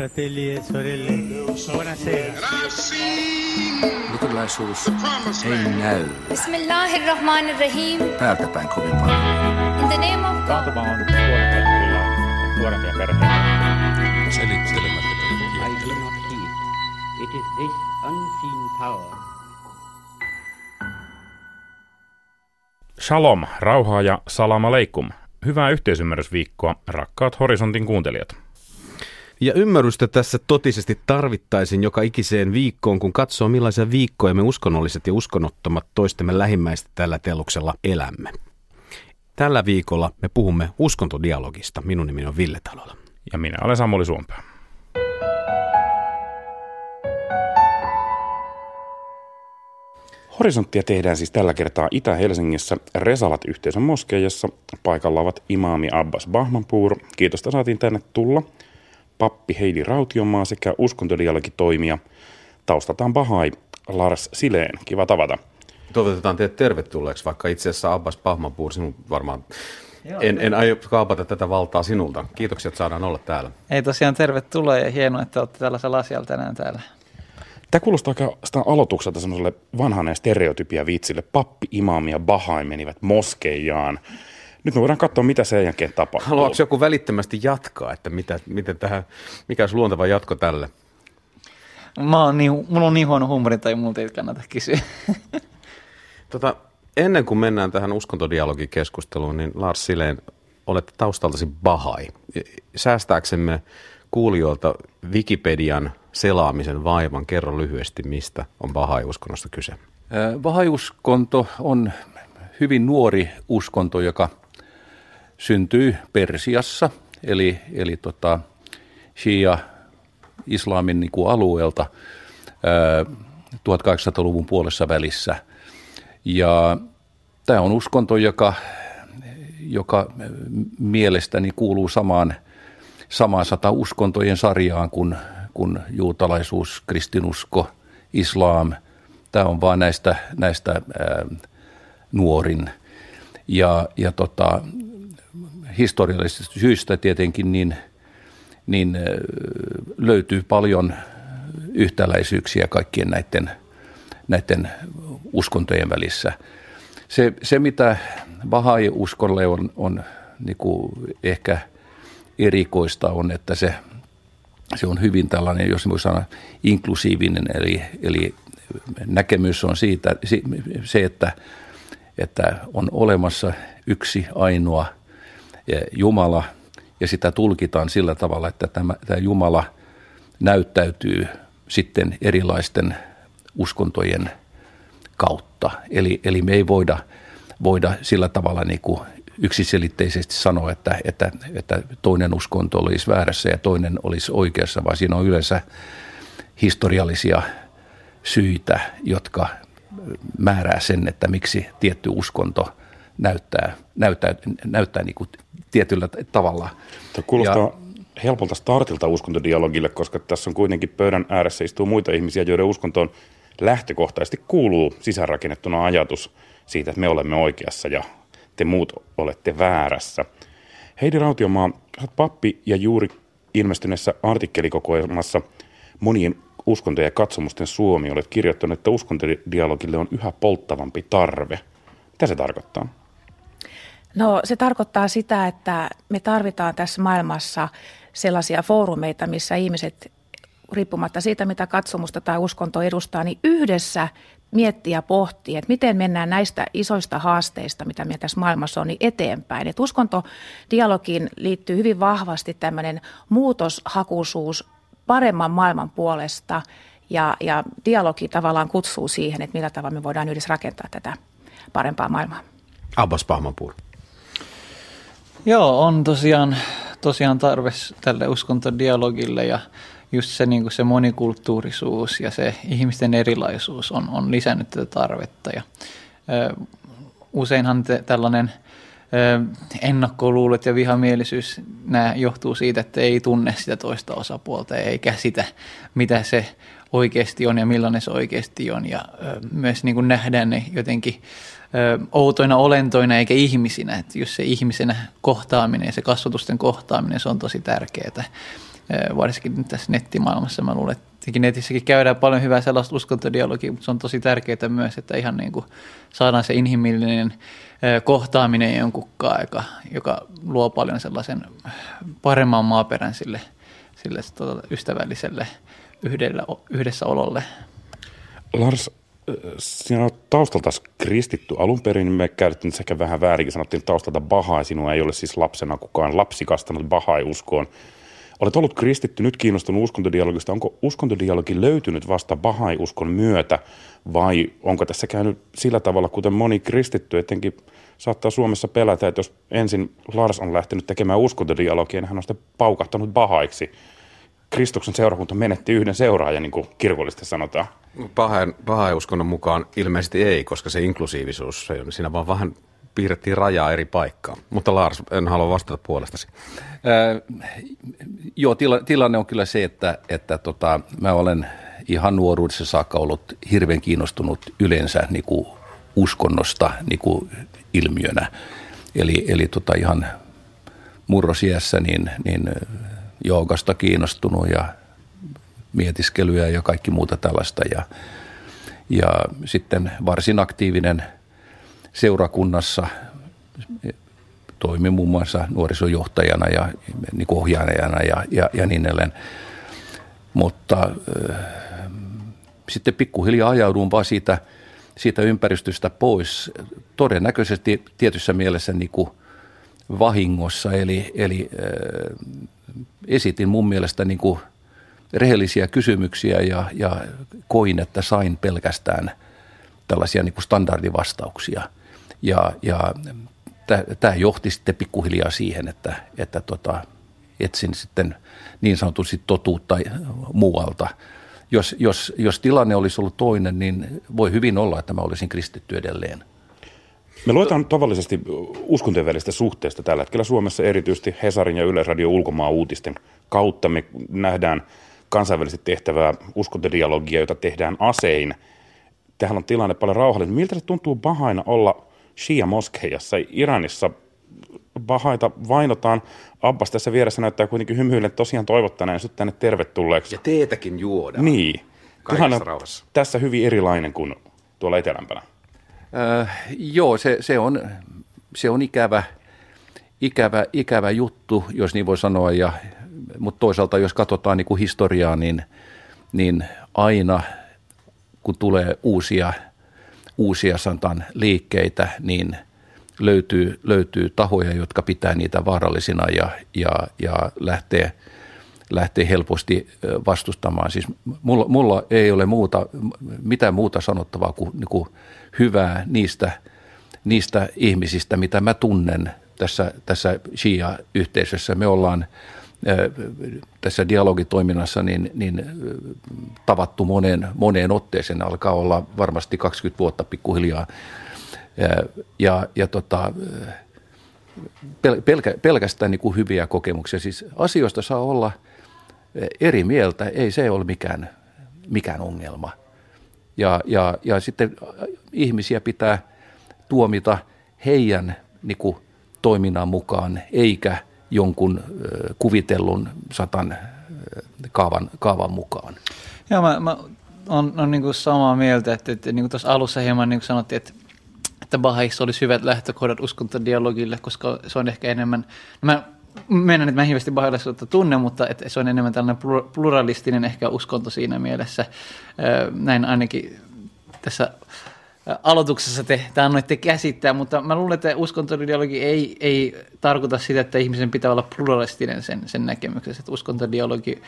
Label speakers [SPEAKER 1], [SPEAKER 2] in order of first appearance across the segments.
[SPEAKER 1] fratelli e sorelle, buonasera.
[SPEAKER 2] Luterilaisuus ei näy
[SPEAKER 3] Bismillahirrahmanirrahim.
[SPEAKER 2] päältäpäin kovin paljon.
[SPEAKER 3] In the name of God.
[SPEAKER 4] Taantuma on nuorempia perheitä.
[SPEAKER 2] Selittelemättä
[SPEAKER 5] I do not heed. It is this unseen power
[SPEAKER 4] Shalom, rauhaa ja salam aleikum. Hyvää yhteisymmärrysviikkoa, rakkaat Horisontin kuuntelijat.
[SPEAKER 6] Ja ymmärrystä tässä totisesti tarvittaisiin joka ikiseen viikkoon, kun katsoo millaisia viikkoja me uskonnolliset ja uskonnottomat toistemme lähimmäistä tällä teluksella elämme. Tällä viikolla me puhumme uskontodialogista. Minun nimeni on Ville Talola.
[SPEAKER 4] Ja minä olen Samuli Suompää. Horisonttia tehdään siis tällä kertaa Itä-Helsingissä Resalat yhteisön moskeijassa. Paikalla ovat imaami Abbas Bahmanpur. Kiitosta saatiin tänne tulla. Pappi Heidi Rautiomaa sekä uskontodialogitoimija. Taustataan Bahai Lars Sileen. Kiva tavata.
[SPEAKER 6] Toivotetaan teidät tervetulleeksi, vaikka itse asiassa Abbas Pahmanpuur, sinun varmaan en, en aio kaapata tätä valtaa sinulta. Kiitoksia, että saadaan olla täällä.
[SPEAKER 7] Ei tosiaan tervetuloa ja hienoa, että olette tällaisella asialla tänään täällä.
[SPEAKER 4] Tämä kuulostaa aika sitä aloitukselta semmoiselle vanhan stereotypia viitsille. Pappi, imaami ja Bahai menivät moskeijaan. Nyt me voidaan katsoa, mitä sen jälkeen tapahtuu.
[SPEAKER 6] Haluatko joku välittömästi jatkaa, että mitä, miten tähän, mikä olisi luonteva jatko tälle?
[SPEAKER 7] Mä oon niin, mulla on niin huono huumori, tai multa ei kannata kysyä.
[SPEAKER 6] Tota, ennen kuin mennään tähän uskontodialogikeskusteluun, niin Lars Sileen, olette taustaltasi Bahai. Säästääksemme kuulijoilta Wikipedian selaamisen vaivan, kerro lyhyesti, mistä on Bahai-uskonnosta kyse.
[SPEAKER 8] Vahajuskonto on hyvin nuori uskonto, joka syntyi Persiassa, eli, eli tota, Shia islamin niin kuin alueelta ää, 1800-luvun puolessa välissä. Ja tämä on uskonto, joka, joka mielestäni kuuluu samaan, samaan sata uskontojen sarjaan kuin, kuin juutalaisuus, kristinusko, islam. Tämä on vaan näistä, näistä ää, nuorin. Ja, ja tota, historiallisista syistä tietenkin niin, niin löytyy paljon yhtäläisyyksiä kaikkien näiden, näiden uskontojen välissä. Se, se mitä Bahai-uskolle on, on niin kuin ehkä erikoista on, että se, se on hyvin tällainen, jos voi sanoa, inklusiivinen, eli, eli näkemys on siitä, se, että, että on olemassa yksi ainoa Jumala ja sitä tulkitaan sillä tavalla, että tämä, tämä Jumala näyttäytyy sitten erilaisten uskontojen kautta. Eli, eli me ei voida, voida sillä tavalla niin kuin yksiselitteisesti sanoa, että, että, että toinen uskonto olisi väärässä ja toinen olisi oikeassa, vaan siinä on yleensä historiallisia syitä, jotka määrää sen, että miksi tietty uskonto näyttää, näyttää, näyttää niin kuin tietyllä tavalla.
[SPEAKER 4] Tämä kuulostaa
[SPEAKER 8] Ja-
[SPEAKER 4] helpolta startilta uskontodialogille, koska tässä on kuitenkin pöydän ääressä istuu muita ihmisiä, joiden uskontoon lähtökohtaisesti kuuluu sisäänrakennettuna ajatus siitä, että me olemme oikeassa ja te muut olette väärässä. Heidi Rautiomaa, sä oot pappi ja juuri ilmestyneessä artikkelikokoelmassa monien uskontojen ja katsomusten Suomi olet kirjoittanut, että uskontodialogille on yhä polttavampi tarve. Mitä se tarkoittaa?
[SPEAKER 9] No se tarkoittaa sitä, että me tarvitaan tässä maailmassa sellaisia foorumeita, missä ihmiset riippumatta siitä, mitä katsomusta tai uskonto edustaa, niin yhdessä miettiä ja pohtii, että miten mennään näistä isoista haasteista, mitä meillä tässä maailmassa on, niin eteenpäin. Et uskontodialogiin liittyy hyvin vahvasti tämmöinen muutoshakuisuus paremman maailman puolesta ja, ja dialogi tavallaan kutsuu siihen, että millä tavalla me voidaan yhdessä rakentaa tätä parempaa maailmaa.
[SPEAKER 6] Abbas Pahmanpuur.
[SPEAKER 7] Joo, on tosiaan, tosiaan tarve tälle uskontodialogille ja just se, niin se monikulttuurisuus ja se ihmisten erilaisuus on, on lisännyt tätä tarvetta. Ja, ö, useinhan te, tällainen ö, ennakkoluulot ja vihamielisyys nämä johtuu siitä, että ei tunne sitä toista osapuolta eikä sitä, mitä se oikeasti on ja millainen se oikeasti on. Ja ö, myös niin kuin nähdään ne jotenkin outoina olentoina eikä ihmisinä. Että jos se ihmisenä kohtaaminen ja se kasvatusten kohtaaminen, se on tosi tärkeää. varsinkin tässä nettimaailmassa. Mä luulen, että netissäkin käydään paljon hyvää sellaista uskontodialogia, mutta se on tosi tärkeää myös, että ihan niin kuin saadaan se inhimillinen kohtaaminen jonkun aika, joka luo paljon sellaisen paremman maaperän sille, sille tota, ystävälliselle yhdellä, yhdessä ololle.
[SPEAKER 4] Lars, sinä olet taustalta kristitty alun perin. Me käytettiin sekä vähän väärinkin, sanottiin taustalta Bahai. Sinua ei ole siis lapsena kukaan lapsi kastanut Bahai-uskoon. Olet ollut kristitty, nyt kiinnostunut uskontodialogista. Onko uskontodialogi löytynyt vasta Bahai-uskon myötä vai onko tässä käynyt sillä tavalla, kuten moni kristitty etenkin saattaa Suomessa pelätä, että jos ensin Lars on lähtenyt tekemään uskontodialogia, niin hän on sitten paukahtanut Bahaiksi. Kristuksen seurakunta menetti yhden seuraajan, niin kuin kirkollisesti sanotaan.
[SPEAKER 6] Pahain, pahain uskonnon mukaan ilmeisesti ei, koska se inklusiivisuus, se, siinä vaan vähän piirrettiin rajaa eri paikkaan. Mutta Lars, en halua vastata puolestasi.
[SPEAKER 8] Äh, joo, tila, tilanne on kyllä se, että, että tota, mä olen ihan nuoruudessa saakka ollut hirveän kiinnostunut yleensä niin kuin uskonnosta niin kuin ilmiönä. Eli, eli tota ihan murrosiässä niin, niin joogasta kiinnostunut ja mietiskelyä ja kaikki muuta tällaista. Ja, ja sitten varsin aktiivinen seurakunnassa toimi muun muassa nuorisojohtajana ja niin ohjaajana ja, ja, ja niin edelleen. Mutta äh, sitten pikkuhiljaa ajauduin vaan siitä, siitä ympäristöstä pois. Todennäköisesti tietyssä mielessä niin kuin vahingossa, eli, eli äh, esitin mun mielestä niin kuin rehellisiä kysymyksiä ja, ja koin, että sain pelkästään tällaisia niin kuin standardivastauksia. Ja, ja tämä johti sitten pikkuhiljaa siihen, että, että tota, etsin sitten niin sanotusti totuutta muualta. Jos, jos, jos tilanne olisi ollut toinen, niin voi hyvin olla, että mä olisin kristitty edelleen.
[SPEAKER 4] Me luetaan tavallisesti uskontojen välistä suhteesta tällä hetkellä Suomessa erityisesti Hesarin ja Yleisradio ulkomaan uutisten kautta. Me nähdään kansainvälisesti tehtävää uskontodialogia, jota tehdään asein. Tähän on tilanne paljon rauhallinen. Miltä se tuntuu Bahaina olla Shia-moskeijassa Iranissa? Bahaita vainotaan. Abbas tässä vieressä näyttää kuitenkin hymyille tosiaan toivottaneen sut tänne tervetulleeksi.
[SPEAKER 6] Ja teetäkin juodaan.
[SPEAKER 4] Niin.
[SPEAKER 6] Kaikessa rauhassa.
[SPEAKER 4] Tässä hyvin erilainen kuin tuolla etelämpänä.
[SPEAKER 8] Äh, joo, se, se, on, se on ikävä, ikävä, ikävä juttu, jos niin voi sanoa. Ja, mutta toisaalta, jos katsotaan niin kuin historiaa, niin, niin aina kun tulee uusia, uusia santan liikkeitä, niin löytyy, löytyy tahoja, jotka pitää niitä vaarallisina ja, ja, ja lähtee, lähtee helposti vastustamaan. Siis mulla, mulla ei ole muuta, mitään muuta sanottavaa kuin, niin kuin hyvää niistä, niistä ihmisistä, mitä mä tunnen tässä, tässä Shia-yhteisössä. Me ollaan tässä dialogitoiminnassa niin, niin tavattu moneen, moneen otteeseen. Alkaa olla varmasti 20 vuotta pikkuhiljaa. Ja, ja tota, pelkä, pelkästään niin kuin hyviä kokemuksia. Siis asioista saa olla eri mieltä, ei se ole mikään, mikään ongelma. Ja, ja, ja sitten ihmisiä pitää tuomita heidän niin kuin, toiminnan mukaan, eikä jonkun kuvitellun satan kaavan, kaavan mukaan.
[SPEAKER 7] Joo, mä, mä on, on niin kuin samaa mieltä, että, että niin kuin tuossa alussa hieman niin kuin sanottiin, että että Bahaissa olisi hyvät lähtökohdat uskontodialogille, koska se on ehkä enemmän, no mä mennään, että mä hirveästi bahilaisuutta tunne, mutta että se on enemmän tällainen pluralistinen ehkä uskonto siinä mielessä. Näin ainakin tässä aloituksessa te, te annoitte käsittää, mutta mä luulen, että uskontodialogi ei, ei tarkoita sitä, että ihmisen pitää olla pluralistinen sen, sen näkemyksessä. Että uskontodialogi,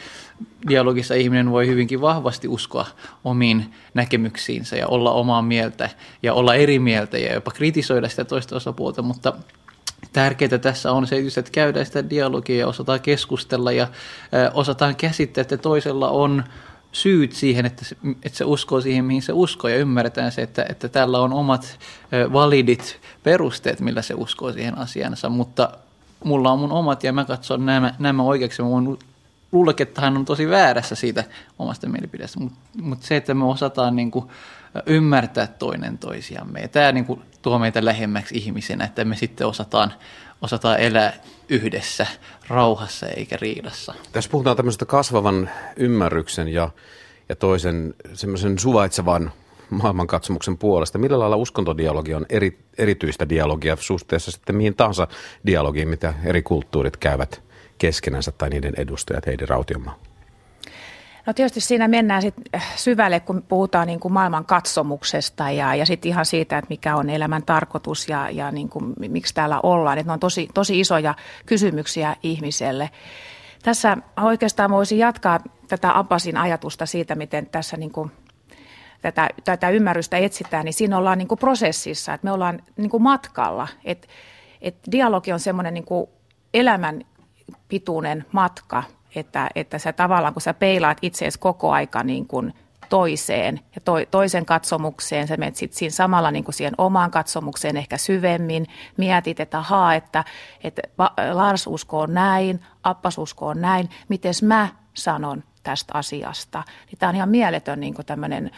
[SPEAKER 7] dialogissa ihminen voi hyvinkin vahvasti uskoa omiin näkemyksiinsä ja olla omaa mieltä ja olla eri mieltä ja jopa kritisoida sitä toista osapuolta, mutta tärkeää tässä on se, että käydään sitä dialogia ja osataan keskustella ja osataan käsittää, että toisella on syyt siihen, että se, että se uskoo siihen, mihin se uskoo ja ymmärretään se, että, että tällä on omat validit perusteet, millä se uskoo siihen asiansa, mutta mulla on mun omat ja mä katson nämä, nämä oikeaksi. Mä voin luulla, että hän on tosi väärässä siitä omasta mielipidestä, mutta mut se, että me osataan niin kuin ymmärtää toinen toisiamme ja tämä niin kuin tuo meitä lähemmäksi ihmisenä, että me sitten osataan, osataan elää yhdessä, rauhassa eikä riidassa.
[SPEAKER 6] Tässä puhutaan tämmöisestä kasvavan ymmärryksen ja, ja toisen semmoisen suvaitsevan maailmankatsomuksen puolesta. Millä lailla uskontodialogi on eri, erityistä dialogia suhteessa sitten mihin tahansa dialogiin, mitä eri kulttuurit käyvät keskenänsä tai niiden edustajat Heidi Rautiomaa?
[SPEAKER 9] No tietysti siinä mennään sit syvälle, kun puhutaan niin kuin maailman katsomuksesta ja, ja sitten ihan siitä, että mikä on elämän tarkoitus ja, ja niin kuin, miksi täällä ollaan. Että ne on tosi, tosi isoja kysymyksiä ihmiselle. Tässä oikeastaan voisin jatkaa tätä Abbasin ajatusta siitä, miten tässä niin kuin tätä, tätä ymmärrystä etsitään, niin siinä ollaan niin kuin prosessissa, että me ollaan niin kuin matkalla. Että et dialogi on semmoinen niin elämän pituinen matka, että, että sä tavallaan, kun sä peilaat itseesi koko aika niin kuin toiseen ja to, toisen katsomukseen, sä menet sitten siinä samalla niin kuin siihen omaan katsomukseen ehkä syvemmin, mietit, että haa, että, että Lars uskoo näin, Appas uskoo näin, miten mä sanon tästä asiasta. Niin tämä on ihan mieletön niin kuin tämmöinen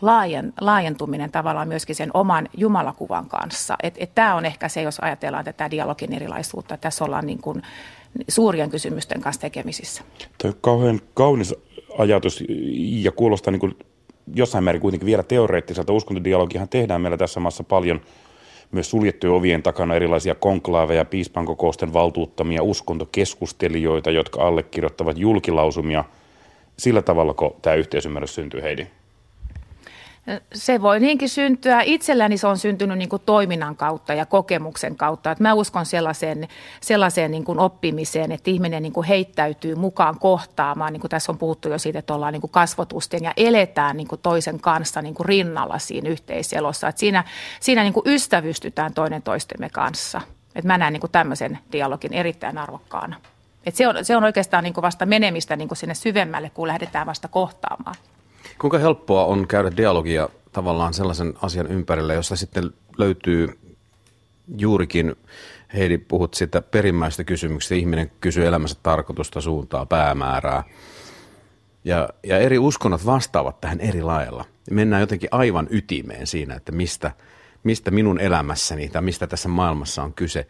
[SPEAKER 9] laajen, laajentuminen tavallaan myöskin sen oman jumalakuvan kanssa. Tämä on ehkä se, jos ajatellaan tätä dialogin erilaisuutta. Tässä ollaan niin kuin suurien kysymysten kanssa tekemisissä.
[SPEAKER 4] Tämä on kauhean kaunis ajatus ja kuulostaa niin kuin jossain määrin kuitenkin vielä teoreettiselta. Uskontodialogihan tehdään meillä tässä maassa paljon myös suljettujen ovien takana erilaisia konklaaveja, piispankokousten valtuuttamia uskontokeskustelijoita, jotka allekirjoittavat julkilausumia. Sillä tavalla, kun tämä yhteisymmärrys syntyy, Heidi?
[SPEAKER 9] Se voi niinkin syntyä. Itselläni se on syntynyt niin kuin toiminnan kautta ja kokemuksen kautta. Että mä uskon sellaiseen, sellaiseen niin kuin oppimiseen, että ihminen niin kuin heittäytyy mukaan kohtaamaan. Niin kuin tässä on puhuttu jo siitä, että ollaan niin kuin kasvotusten ja eletään niin kuin toisen kanssa niin kuin rinnalla siinä yhteiselossa. Että siinä siinä niin kuin ystävystytään toinen toistemme kanssa. Että mä näen niin kuin tämmöisen dialogin erittäin arvokkaana. Et se, on, se on oikeastaan niin kuin vasta menemistä niin kuin sinne syvemmälle, kun lähdetään vasta kohtaamaan.
[SPEAKER 6] Kuinka helppoa on käydä dialogia tavallaan sellaisen asian ympärillä, jossa sitten löytyy juurikin, Heidi, puhut siitä perimmäistä kysymyksestä, ihminen kysyy elämänsä tarkoitusta, suuntaa, päämäärää. Ja, ja eri uskonnot vastaavat tähän eri lailla. Mennään jotenkin aivan ytimeen siinä, että mistä, mistä minun elämässäni tai mistä tässä maailmassa on kyse.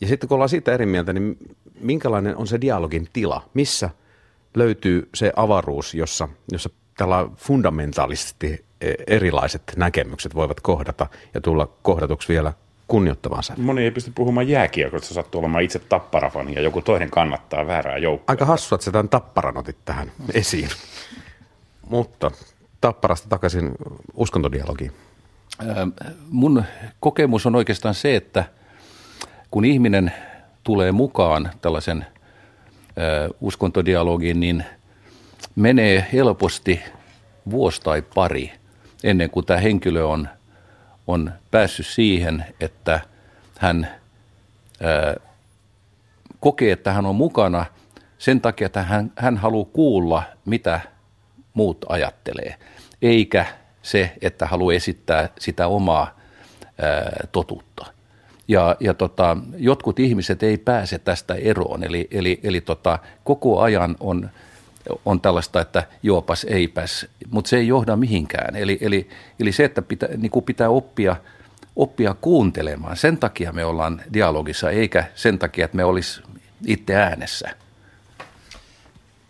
[SPEAKER 6] Ja sitten kun ollaan siitä eri mieltä, niin minkälainen on se dialogin tila? Missä löytyy se avaruus, jossa, jossa tällä fundamentaalisesti e, erilaiset näkemykset voivat kohdata ja tulla kohdatuksi vielä kunnioittavansa.
[SPEAKER 4] Moni ei pysty puhumaan jääkiekosta, sattuu olemaan itse tapparafani ja joku toinen kannattaa väärää joukkoa.
[SPEAKER 6] Aika hassua, että sä tämän tapparan otit tähän esiin. Mutta tapparasta takaisin uskontodialogiin.
[SPEAKER 8] Mun kokemus on oikeastaan se, että kun ihminen tulee mukaan tällaisen uskontodialogiin, niin – menee helposti vuosi tai pari ennen kuin tämä henkilö on, on päässyt siihen, että hän ää, kokee, että hän on mukana sen takia, että hän, hän haluaa kuulla, mitä muut ajattelee, eikä se, että haluaa esittää sitä omaa ää, totuutta. Ja, ja tota, jotkut ihmiset ei pääse tästä eroon, eli, eli, eli tota, koko ajan on on tällaista, että juopas eipäs, mutta se ei johda mihinkään. Eli, eli, eli se, että pitää, niin kuin pitää oppia, oppia kuuntelemaan. Sen takia me ollaan dialogissa, eikä sen takia, että me olisi itse äänessä.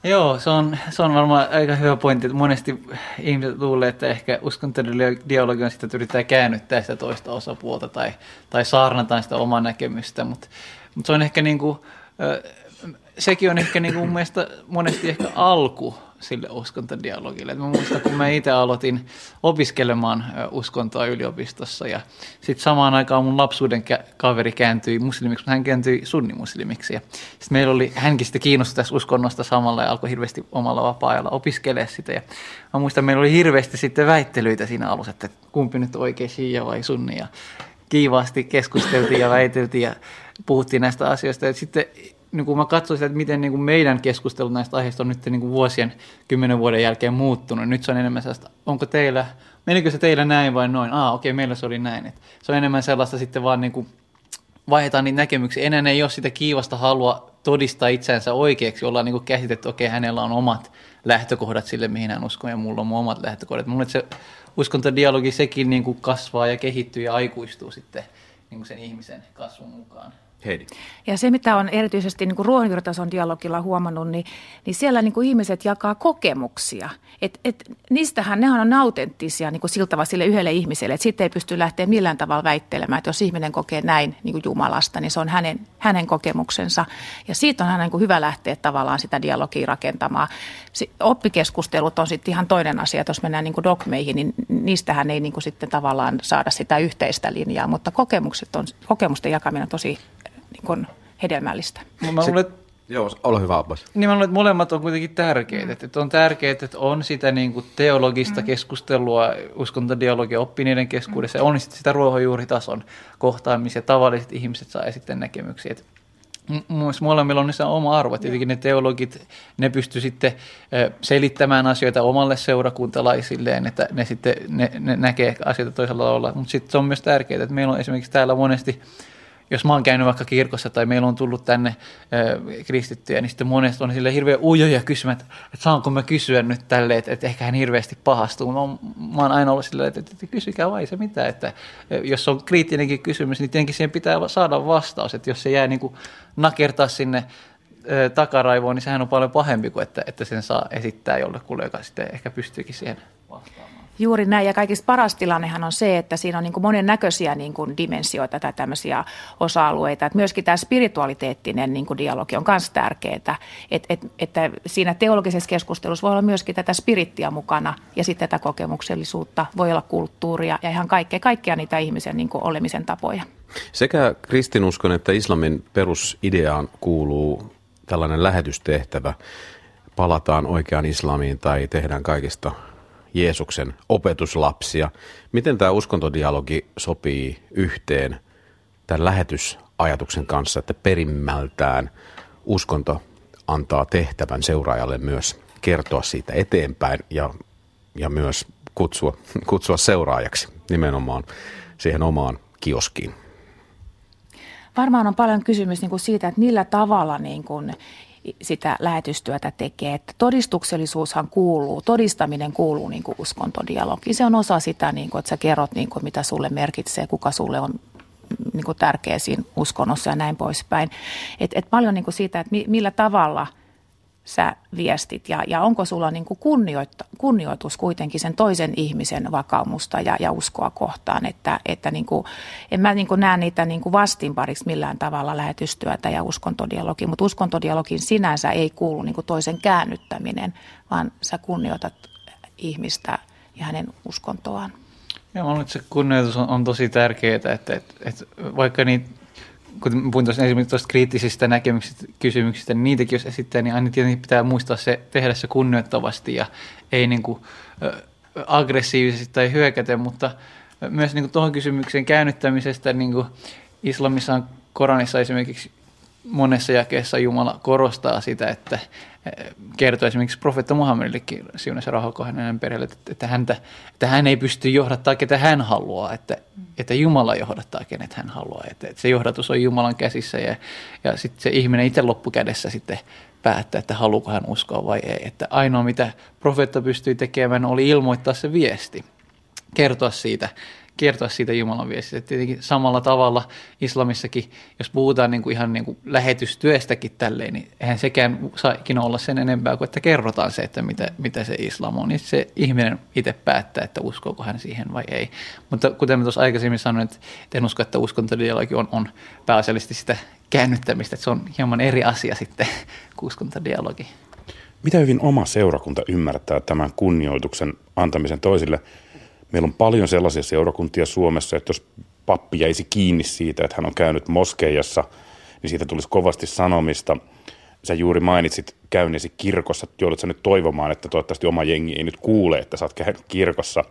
[SPEAKER 7] Joo, se on, se on varmaan aika hyvä pointti, että monesti ihmiset luulee, että ehkä uskontodialogi on sitä, että yrittää käännyttää sitä toista osapuolta tai, tai saarnataan sitä omaa näkemystä, mutta, mutta se on ehkä niin kuin, sekin on ehkä niin kuin mun mielestä monesti ehkä alku sille uskontodialogille. mä muistan, kun mä itse aloitin opiskelemaan uskontoa yliopistossa ja sitten samaan aikaan mun lapsuuden kaveri kääntyi muslimiksi, mutta hän kääntyi sunnimuslimiksi. Ja sitten meillä oli, hänkin sitten kiinnostui tästä uskonnosta samalla ja alkoi hirveästi omalla vapaa-ajalla opiskelemaan sitä. Ja mä muistan, meillä oli hirveästi sitten väittelyitä siinä alussa, että kumpi nyt oikein shia vai sunni. Ja kiivaasti keskusteltiin ja väiteltiin ja puhuttiin näistä asioista. Ja sitten niin kun mä katsoin sitä, että miten niin meidän keskustelut näistä aiheista on nyt niin kuin vuosien, kymmenen vuoden jälkeen muuttunut. Nyt se on enemmän sellaista, onko teillä, menikö se teillä näin vai noin? Ah, okei, okay, meillä se oli näin. Et se on enemmän sellaista sitten vaan niin kuin vaihdetaan niitä näkemyksiä. Enää ei ole sitä kiivasta halua todistaa itseänsä oikeaksi. Ollaan niin käsitetty, että okei, okay, hänellä on omat lähtökohdat sille, mihin hän uskoo, ja mulla on mun omat lähtökohdat. Mun se uskontodialogi sekin niin kasvaa ja kehittyy ja aikuistuu sitten niin sen ihmisen kasvun mukaan.
[SPEAKER 6] Heidi.
[SPEAKER 9] Ja se, mitä on erityisesti niin ruohonjuuritason dialogilla huomannut, niin, niin siellä niin kuin ihmiset jakaa kokemuksia. Et, et, niistähän nehän on autenttisia niin kuin siltä sille yhdelle ihmiselle, että sitten ei pysty lähteä millään tavalla väittelemään, että jos ihminen kokee näin niin kuin Jumalasta, niin se on hänen, hänen kokemuksensa. Ja siitä on niin kuin hyvä lähteä tavallaan sitä dialogia rakentamaan. Oppikeskustelut on sitten ihan toinen asia, jos mennään niin kuin dogmeihin, niin niistähän ei niin kuin sitten tavallaan saada sitä yhteistä linjaa, mutta kokemukset on, kokemusten jakaminen on tosi niin kuin hedelmällistä.
[SPEAKER 7] Mä luulen,
[SPEAKER 6] Joo, ole hyvä Abbas.
[SPEAKER 7] Niin mä luulen, että molemmat on kuitenkin tärkeitä. Mm. Että on tärkeää, että on sitä niin kuin teologista mm. keskustelua, uskontodialogia oppineiden keskuudessa, ja on sitä ruohonjuuritason kohtaamisia, tavalliset ihmiset saa sitten näkemyksiä. Että Mielestäni molemmilla on niissä oma arvo. Tietenkin ne teologit, ne pysty sitten selittämään asioita omalle seurakuntalaisilleen, että ne sitten ne, ne näkee asioita toisella tavalla. Mutta sitten se on myös tärkeää, että meillä on esimerkiksi täällä monesti jos mä oon käynyt vaikka kirkossa tai meillä on tullut tänne äh, kristittyjä, niin sitten monesti on sille hirveän ujoja kysymään, että, että saanko mä kysyä nyt tälle, että, että ehkä hän hirveästi pahastuu. Mä oon, mä oon aina ollut silleen, että, että, että kysykää vai se mitä, että jos on kriittinenkin kysymys, niin tietenkin siihen pitää saada vastaus, että jos se jää niin kuin nakertaa sinne takaraivoon, niin sehän on paljon pahempi kuin että, että sen saa esittää jollekulle, joka sitten ehkä pystyykin siihen.
[SPEAKER 9] Juuri näin, ja kaikista paras tilannehan on se, että siinä on niin kuin monen näköisiä niin kuin dimensioita tai tämmöisiä osa-alueita. Että myöskin tämä spiritualiteettinen niin kuin dialogi on myös tärkeää, että, että, että siinä teologisessa keskustelussa voi olla myöskin tätä spirittiä mukana ja sitten tätä kokemuksellisuutta, voi olla kulttuuria ja ihan kaikkea, kaikkia niitä ihmisen niin kuin olemisen tapoja.
[SPEAKER 6] Sekä kristinuskon että islamin perusideaan kuuluu tällainen lähetystehtävä. Palataan oikeaan islamiin tai tehdään kaikista Jeesuksen opetuslapsia. Miten tämä uskontodialogi sopii yhteen tämän lähetysajatuksen kanssa, että perimmältään uskonto antaa tehtävän seuraajalle myös kertoa siitä eteenpäin ja, ja myös kutsua, kutsua seuraajaksi nimenomaan siihen omaan kioskiin?
[SPEAKER 9] Varmaan on paljon kysymys niin kuin siitä, että millä tavalla niin kuin sitä lähetystyötä tekee. Että todistuksellisuushan kuuluu, todistaminen kuuluu niin kuin uskontodialogiin. Se on osa sitä, niin kuin, että sä kerrot, niin kuin, mitä sulle merkitsee, kuka sulle on niin kuin tärkeä siinä uskonnossa ja näin poispäin. Et, et paljon niin kuin siitä, että millä tavalla – sä viestit ja, ja onko sulla niin kuin kunnioitus kuitenkin sen toisen ihmisen vakaumusta ja, ja uskoa kohtaan, että, että niin kuin, en mä niin kuin näe niitä niin kuin vastinpariksi millään tavalla lähetystyötä ja uskontodialogi, mutta uskontodialogin sinänsä ei kuulu niin kuin toisen käännyttäminen, vaan sä kunnioitat ihmistä ja hänen uskontoaan.
[SPEAKER 7] Ja mä luulen, että se kunnioitus on, on tosi tärkeää, että, että, että vaikka niitä kun tuossa esimerkiksi tuosta kriittisistä näkemyksistä, kysymyksistä, niin niitäkin jos esittää, niin aina tietenkin pitää muistaa se, tehdä se kunnioittavasti ja ei niin kuin, aggressiivisesti tai hyökäten, mutta myös niin kuin tuohon kysymykseen käännyttämisestä, niin kuin islamissa on Koranissa esimerkiksi monessa jakeessa Jumala korostaa sitä, että kertoo esimerkiksi profeetta Muhammedillekin siunas ja hänen perheelle, että, että, häntä, että hän ei pysty johdattaa, ketä hän haluaa, että, että Jumala johdattaa, kenet hän haluaa. Että, että se johdatus on Jumalan käsissä ja, ja sitten se ihminen itse loppukädessä sitten päättää, että haluuko hän uskoa vai ei. Että ainoa, mitä profeetta pystyi tekemään, oli ilmoittaa se viesti, kertoa siitä, kertoa siitä Jumalan viestistä. Tietenkin samalla tavalla islamissakin, jos puhutaan niin kuin ihan niin kuin lähetystyöstäkin tälleen, niin eihän sekään saa ikinä olla sen enempää kuin, että kerrotaan se, että mitä, mitä se islam on. Niin se ihminen itse päättää, että uskoako hän siihen vai ei. Mutta kuten mä tuossa aikaisemmin sanoin, että en usko, että uskontodialogi on, on pääasiallisesti sitä käännyttämistä, että se on hieman eri asia sitten kuin uskontodialogi.
[SPEAKER 4] Mitä hyvin oma seurakunta ymmärtää tämän kunnioituksen antamisen toisille – Meillä on paljon sellaisia seurakuntia Suomessa, että jos pappi jäisi kiinni siitä, että hän on käynyt moskeijassa, niin siitä tulisi kovasti sanomista. Sä juuri mainitsit käyneesi kirkossa. Joudutko nyt toivomaan, että toivottavasti oma jengi ei nyt kuule, että sä oot käynyt kirkossa?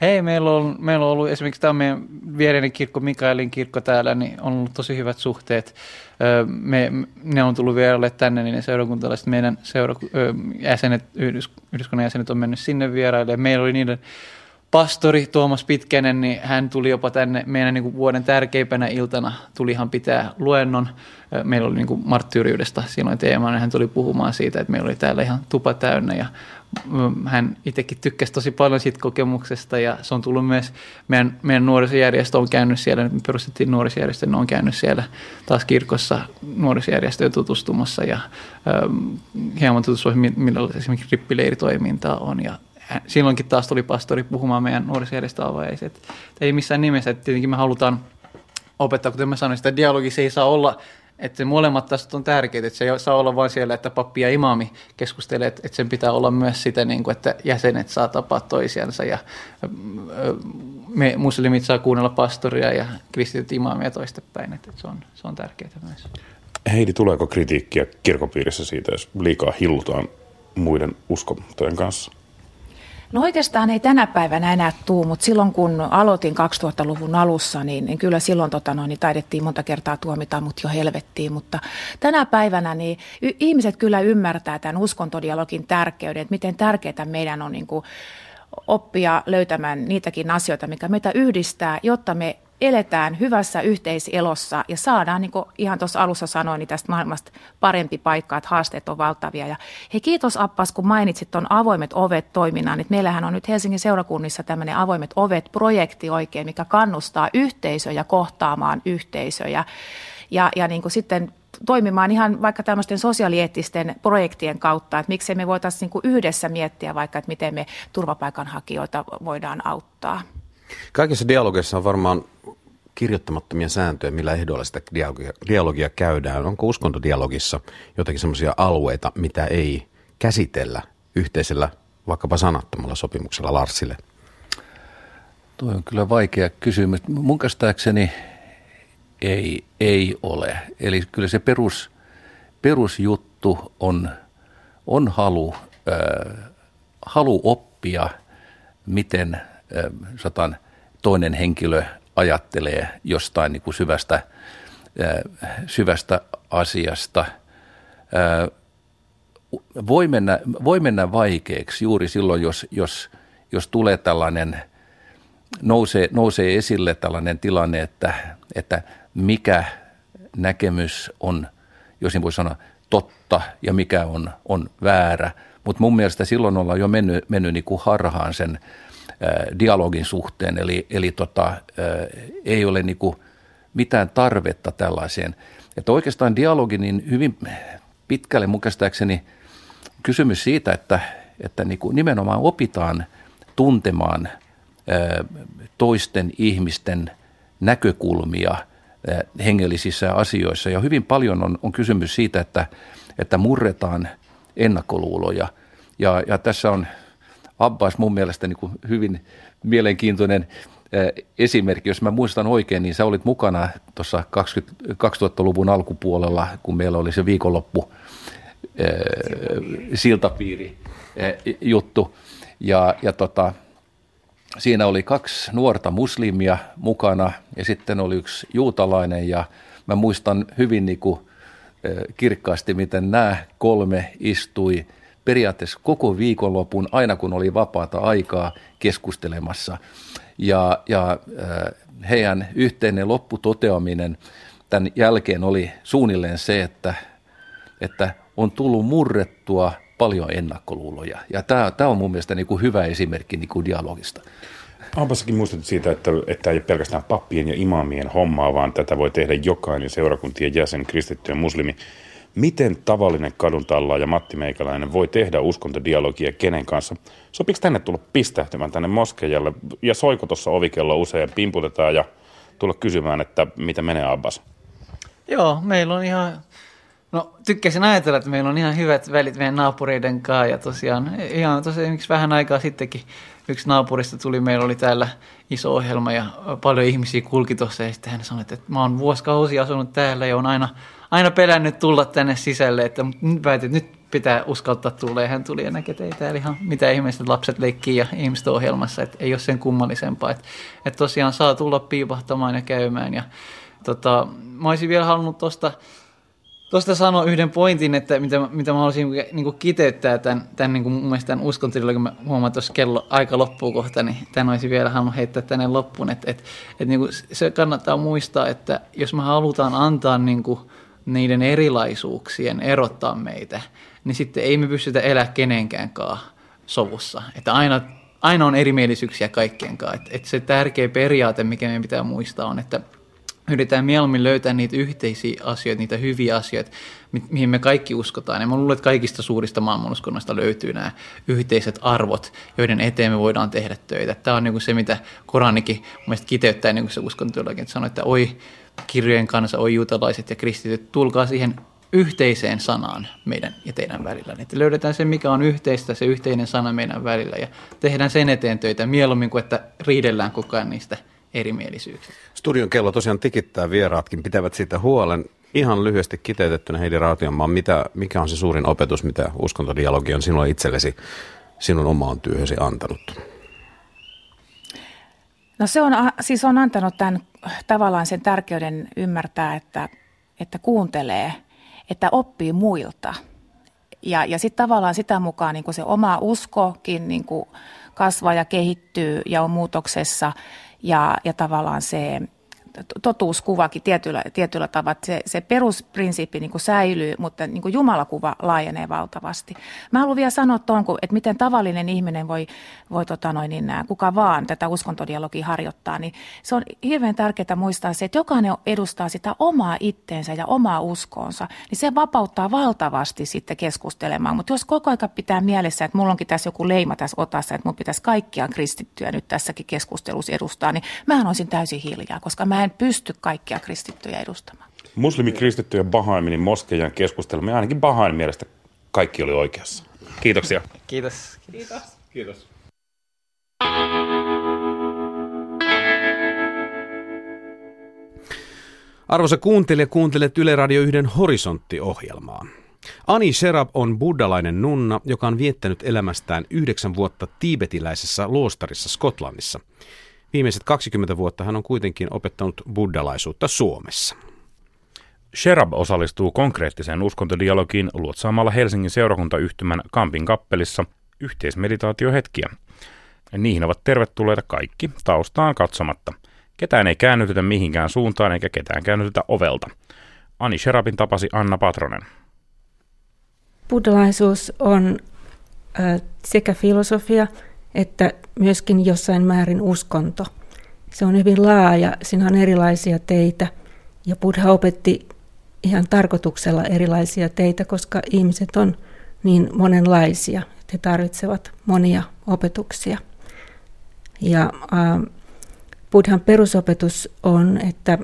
[SPEAKER 7] Hei, meillä on, meillä on ollut esimerkiksi tämä meidän viereinen kirkko, Mikaelin kirkko täällä, niin on ollut tosi hyvät suhteet. Me, ne on tullut vieraille tänne, niin ne seurakuntalaiset, meidän seura, jäsenet, yhdys, yhdyskunnan jäsenet on mennyt sinne vieraille. Meillä oli niiden pastori Tuomas Pitkänen, niin hän tuli jopa tänne meidän niin kuin vuoden tärkeimpänä iltana, tuli ihan pitää luennon. Meillä oli niin kuin marttyyriudesta silloin ja hän tuli puhumaan siitä, että meillä oli täällä ihan tupa täynnä. Ja hän itsekin tykkäsi tosi paljon siitä kokemuksesta ja se on tullut myös, meidän, meidän nuorisojärjestö on käynyt siellä, me perustettiin nuorisojärjestö, ne on käynyt siellä taas kirkossa nuorisojärjestöön tutustumassa. Ja ähm, hieman tutustua, millä esimerkiksi rippileiritoimintaa on. Ja silloinkin taas tuli pastori puhumaan meidän nuorisojärjestöavajaiset. että ei missään nimessä, että tietenkin me halutaan opettaa, kuten mä sanoin, sitä dialogi se ei saa olla että se molemmat tästä on tärkeitä, että se ei saa olla vain siellä, että pappi ja imami keskustelee, että sen pitää olla myös sitä, niin kuin, että jäsenet saa tapaa toisiansa ja me muslimit saa kuunnella pastoria ja kristityt imamia toistepäin, että se on, se on tärkeää myös.
[SPEAKER 4] Heidi, tuleeko kritiikkiä kirkopiirissä siitä, jos liikaa hillutaan muiden uskontojen kanssa?
[SPEAKER 9] No oikeastaan ei tänä päivänä enää tuu, mutta silloin kun aloitin 2000-luvun alussa, niin, niin kyllä silloin tota, no, niin taidettiin monta kertaa tuomita mut jo helvettiin. Mutta tänä päivänä niin y- ihmiset kyllä ymmärtää tämän uskontodialogin tärkeyden, että miten tärkeää meidän on niin kuin, oppia löytämään niitäkin asioita, mikä meitä yhdistää, jotta me eletään hyvässä yhteiselossa ja saadaan, niin kuin ihan tuossa alussa sanoin, niin tästä maailmasta parempi paikka, että haasteet on valtavia. Ja hei, kiitos Appas, kun mainitsit tuon avoimet ovet toiminnan. Että meillähän on nyt Helsingin seurakunnissa tämmöinen avoimet ovet-projekti oikein, mikä kannustaa yhteisöjä kohtaamaan yhteisöjä. Ja, ja niin kuin sitten toimimaan ihan vaikka tämmöisten sosiaalieettisten projektien kautta, että miksei me voitaisiin niin yhdessä miettiä vaikka, että miten me turvapaikanhakijoita voidaan auttaa.
[SPEAKER 6] Kaikissa dialogeissa on varmaan kirjoittamattomia sääntöjä, millä ehdoilla sitä dialogia, dialogia käydään. Onko uskontodialogissa jotakin sellaisia alueita, mitä ei käsitellä yhteisellä vaikkapa sanattomalla sopimuksella Larsille?
[SPEAKER 8] Tuo on kyllä vaikea kysymys. Mun käsittääkseni ei, ei ole. Eli kyllä se perus, perusjuttu on, on halu, äh, halu oppia, miten – satan toinen henkilö ajattelee jostain niin kuin syvästä, syvästä asiasta. Voi mennä, voi mennä vaikeaksi juuri silloin, jos, jos, jos tulee tällainen, nousee, nousee esille tällainen tilanne, että, että mikä näkemys on, jos niin voi sanoa, totta ja mikä on, on väärä. Mutta mun mielestä silloin ollaan jo mennyt, mennyt niin kuin harhaan sen dialogin suhteen, eli, eli tota, ei ole niin kuin mitään tarvetta tällaiseen. Että oikeastaan dialogi niin hyvin pitkälle mun kysymys siitä, että, että niin kuin nimenomaan opitaan tuntemaan toisten ihmisten näkökulmia hengellisissä asioissa. Ja hyvin paljon on, on kysymys siitä, että, että murretaan ennakkoluuloja. Ja, ja tässä on Abbas mun mielestä niin kuin hyvin mielenkiintoinen esimerkki. Jos mä muistan oikein, niin sä olit mukana tuossa 2000-luvun alkupuolella, kun meillä oli se viikonloppu siltapiiri juttu. Ja, ja tota, siinä oli kaksi nuorta muslimia mukana ja sitten oli yksi juutalainen ja mä muistan hyvin niin kuin, kirkkaasti, miten nämä kolme istui – periaatteessa koko viikonlopun, aina kun oli vapaata aikaa keskustelemassa. Ja, ja äh, heidän yhteinen lopputoteaminen tämän jälkeen oli suunnilleen se, että, että on tullut murrettua paljon ennakkoluuloja. Ja tämä, tämä on mun mielestä niin kuin hyvä esimerkki niin kuin dialogista.
[SPEAKER 4] Aapassakin muistat siitä, että, että ei pelkästään pappien ja imamien hommaa, vaan tätä voi tehdä jokainen seurakuntien jäsen, kristitty ja muslimi. Miten tavallinen kaduntalla ja Matti Meikäläinen voi tehdä uskontodialogia kenen kanssa? Sopiiko tänne tulla pistähtymään tänne moskeijalle ja soiko tuossa ovikello usein, pimputetaan ja tulla kysymään, että mitä menee Abbas?
[SPEAKER 7] Joo, meillä on ihan, no tykkäsin ajatella, että meillä on ihan hyvät välit meidän naapureiden kanssa ja tosiaan ihan tosiaan vähän aikaa sittenkin yksi naapurista tuli, meillä oli täällä iso ohjelma ja paljon ihmisiä kulki tuossa ja sitten hän sanoi, että mä oon vuosikausia asunut täällä ja on aina aina pelännyt tulla tänne sisälle, että nyt päätin, nyt pitää uskaltaa tulla. Ja hän tuli ja näki, että ei täällä ihan mitä ihmiset lapset leikkii ja ihmiset ohjelmassa, että ei ole sen kummallisempaa. Että, että tosiaan saa tulla piipahtamaan ja käymään. Ja tota, mä olisin vielä halunnut tuosta tuosta sanoa yhden pointin, että mitä, mitä mä haluaisin niin kuin kiteyttää tämän, tämän niin kuin mun mielestä tämän uskontililla, kun mä huomaan, että kello aika loppuu kohta, niin tämän olisi vielä halunnut heittää tänne loppuun. Että, että, että niin kuin se kannattaa muistaa, että jos me halutaan antaa niin kuin niiden erilaisuuksien erottaa meitä, niin sitten ei me pystytä elää kenenkään sovussa. Että aina, aina on erimielisyyksiä kaikkien kanssa. Että, että se tärkeä periaate, mikä meidän pitää muistaa, on, että – yritetään mieluummin löytää niitä yhteisiä asioita, niitä hyviä asioita, mi- mihin me kaikki uskotaan. Ja mä luulen, että kaikista suurista maailmanuskonnoista löytyy nämä yhteiset arvot, joiden eteen me voidaan tehdä töitä. Tämä on niin se, mitä Koranikin mielestäni kiteyttää niin kuin se uskontoillakin, että sanoo, että oi kirjojen kanssa, oi juutalaiset ja kristityt, tulkaa siihen yhteiseen sanaan meidän ja teidän välillä. Että löydetään se, mikä on yhteistä, se yhteinen sana meidän välillä ja tehdään sen eteen töitä mieluummin kuin, että riidellään koko ajan niistä – erimielisyyksiä.
[SPEAKER 6] Studion kello tosiaan tikittää, vieraatkin pitävät siitä huolen. Ihan lyhyesti kiteytettynä Heidi Rautiomaa, mitä, mikä on se suurin opetus, mitä uskontodialogi on sinulle itsellesi, sinun omaan työhösi antanut?
[SPEAKER 9] No se on, siis on antanut tämän tavallaan sen tärkeyden ymmärtää, että, että kuuntelee, että oppii muilta. Ja, ja sitten tavallaan sitä mukaan niin se oma uskokin niin kasvaa ja kehittyy ja on muutoksessa ja, ja tavallaan se totuuskuvakin tietyllä, tietyllä tavalla, se, se perusprinsiippi niin kuin säilyy, mutta niin kuin Jumalakuva laajenee valtavasti. Mä haluan vielä sanoa tuon, että miten tavallinen ihminen voi, voi tota noin, niin, kuka vaan tätä uskontodialogia harjoittaa, niin se on hirveän tärkeää muistaa se, että jokainen edustaa sitä omaa itteensä ja omaa uskoonsa, niin se vapauttaa valtavasti sitten keskustelemaan. Mutta jos koko ajan pitää mielessä, että mulla onkin tässä joku leima tässä otassa, että mun pitäisi kaikkia kristittyä nyt tässäkin keskustelussa edustaa, niin mä olisin täysin hiljaa, koska mä en pysty kaikkia kristittyjä edustamaan.
[SPEAKER 4] Muslimikristittyjen Bahaiminin moskeijan keskustelma, ainakin Bahain mielestä kaikki oli oikeassa. Kiitoksia.
[SPEAKER 7] Kiitos.
[SPEAKER 9] Kiitos.
[SPEAKER 4] Kiitos.
[SPEAKER 6] Arvoisa kuuntelija, kuuntelet Yle Radio 1 Horisontti-ohjelmaa. Ani Sherab on buddalainen nunna, joka on viettänyt elämästään yhdeksän vuotta tiibetiläisessä luostarissa Skotlannissa – Viimeiset 20 vuotta hän on kuitenkin opettanut buddalaisuutta Suomessa.
[SPEAKER 4] Sherab osallistuu konkreettiseen uskontodialogiin luotsaamalla Helsingin seurakuntayhtymän Kampin kappelissa yhteismeditaatiohetkiä. Niihin ovat tervetulleita kaikki taustaan katsomatta. Ketään ei käännytetä mihinkään suuntaan eikä ketään käännytetä ovelta. Ani Sherabin tapasi Anna Patronen.
[SPEAKER 10] Buddhalaisuus on äh, sekä filosofia että myöskin jossain määrin uskonto. Se on hyvin laaja, siinä on erilaisia teitä ja Buddha opetti ihan tarkoituksella erilaisia teitä, koska ihmiset on niin monenlaisia, että he tarvitsevat monia opetuksia. Ja äh, Buddhan perusopetus on, että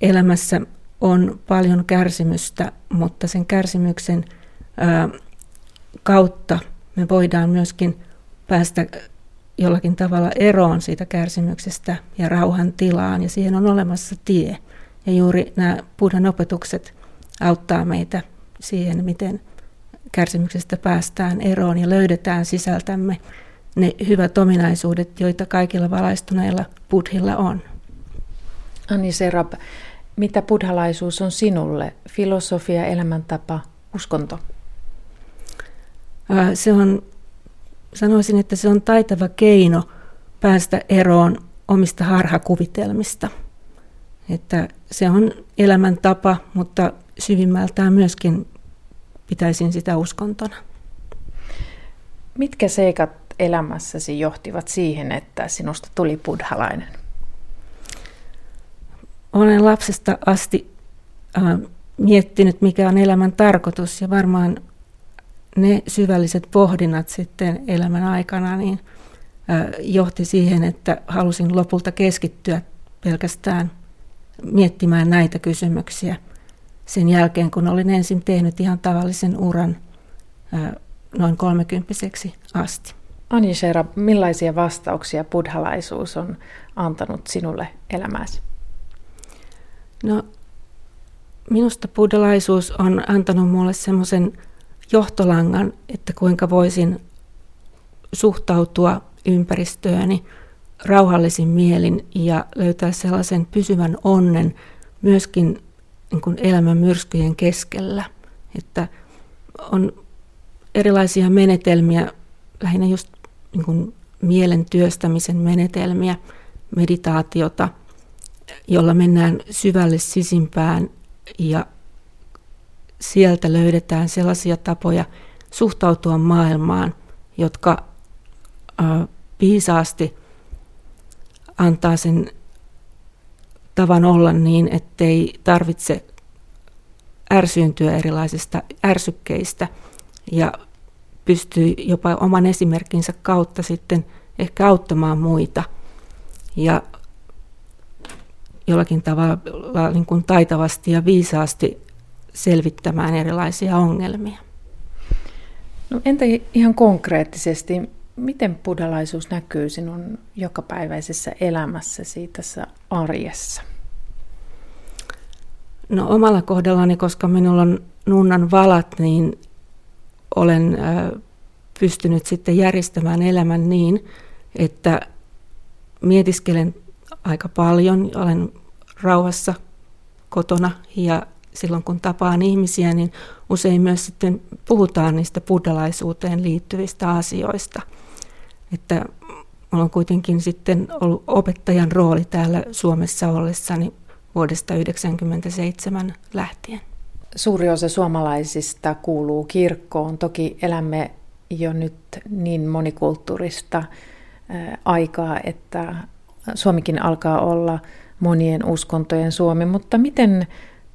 [SPEAKER 10] elämässä on paljon kärsimystä, mutta sen kärsimyksen äh, kautta me voidaan myöskin päästä jollakin tavalla eroon siitä kärsimyksestä ja rauhan tilaan, ja siihen on olemassa tie. Ja juuri nämä Buddhan opetukset auttaa meitä siihen, miten kärsimyksestä päästään eroon ja löydetään sisältämme ne hyvät ominaisuudet, joita kaikilla valaistuneilla buddhilla on.
[SPEAKER 9] Anni Serap, mitä buddhalaisuus on sinulle? Filosofia, elämäntapa, uskonto?
[SPEAKER 10] Se on sanoisin, että se on taitava keino päästä eroon omista harhakuvitelmista. Että se on elämäntapa, mutta syvimmältään myöskin pitäisin sitä uskontona.
[SPEAKER 9] Mitkä seikat elämässäsi johtivat siihen, että sinusta tuli buddhalainen?
[SPEAKER 10] Olen lapsesta asti äh, miettinyt, mikä on elämän tarkoitus ja varmaan ne syvälliset pohdinnat sitten elämän aikana niin johti siihen, että halusin lopulta keskittyä pelkästään miettimään näitä kysymyksiä sen jälkeen, kun olin ensin tehnyt ihan tavallisen uran noin kolmekymppiseksi asti.
[SPEAKER 9] Ani Shera, millaisia vastauksia buddhalaisuus on antanut sinulle elämääsi?
[SPEAKER 10] No, minusta buddhalaisuus on antanut mulle semmoisen johtolangan, että kuinka voisin suhtautua ympäristööni rauhallisin mielin ja löytää sellaisen pysyvän onnen myöskin niin kuin elämän myrskyjen keskellä. Että on erilaisia menetelmiä, lähinnä just niin kuin mielen työstämisen menetelmiä, meditaatiota, jolla mennään syvälle sisimpään ja sieltä löydetään sellaisia tapoja suhtautua maailmaan, jotka viisaasti antaa sen tavan olla niin, ettei tarvitse ärsyyntyä erilaisista ärsykkeistä ja pystyy jopa oman esimerkkinsä kautta sitten ehkä auttamaan muita ja jollakin tavalla niin kuin taitavasti ja viisaasti selvittämään erilaisia ongelmia.
[SPEAKER 11] No entä ihan konkreettisesti, miten buddhalaisuus näkyy sinun jokapäiväisessä elämässäsi tässä arjessa?
[SPEAKER 10] No omalla kohdallani, koska minulla on nunnan valat, niin olen pystynyt sitten järjestämään elämän niin, että mietiskelen aika paljon, olen rauhassa kotona ja silloin kun tapaan ihmisiä, niin usein myös sitten puhutaan niistä buddhalaisuuteen liittyvistä asioista. Että Minulla on kuitenkin sitten ollut opettajan rooli täällä Suomessa ollessani vuodesta 1997 lähtien.
[SPEAKER 11] Suuri osa suomalaisista kuuluu kirkkoon. Toki elämme jo nyt niin monikulttuurista aikaa, että Suomikin alkaa olla monien uskontojen Suomi, mutta miten,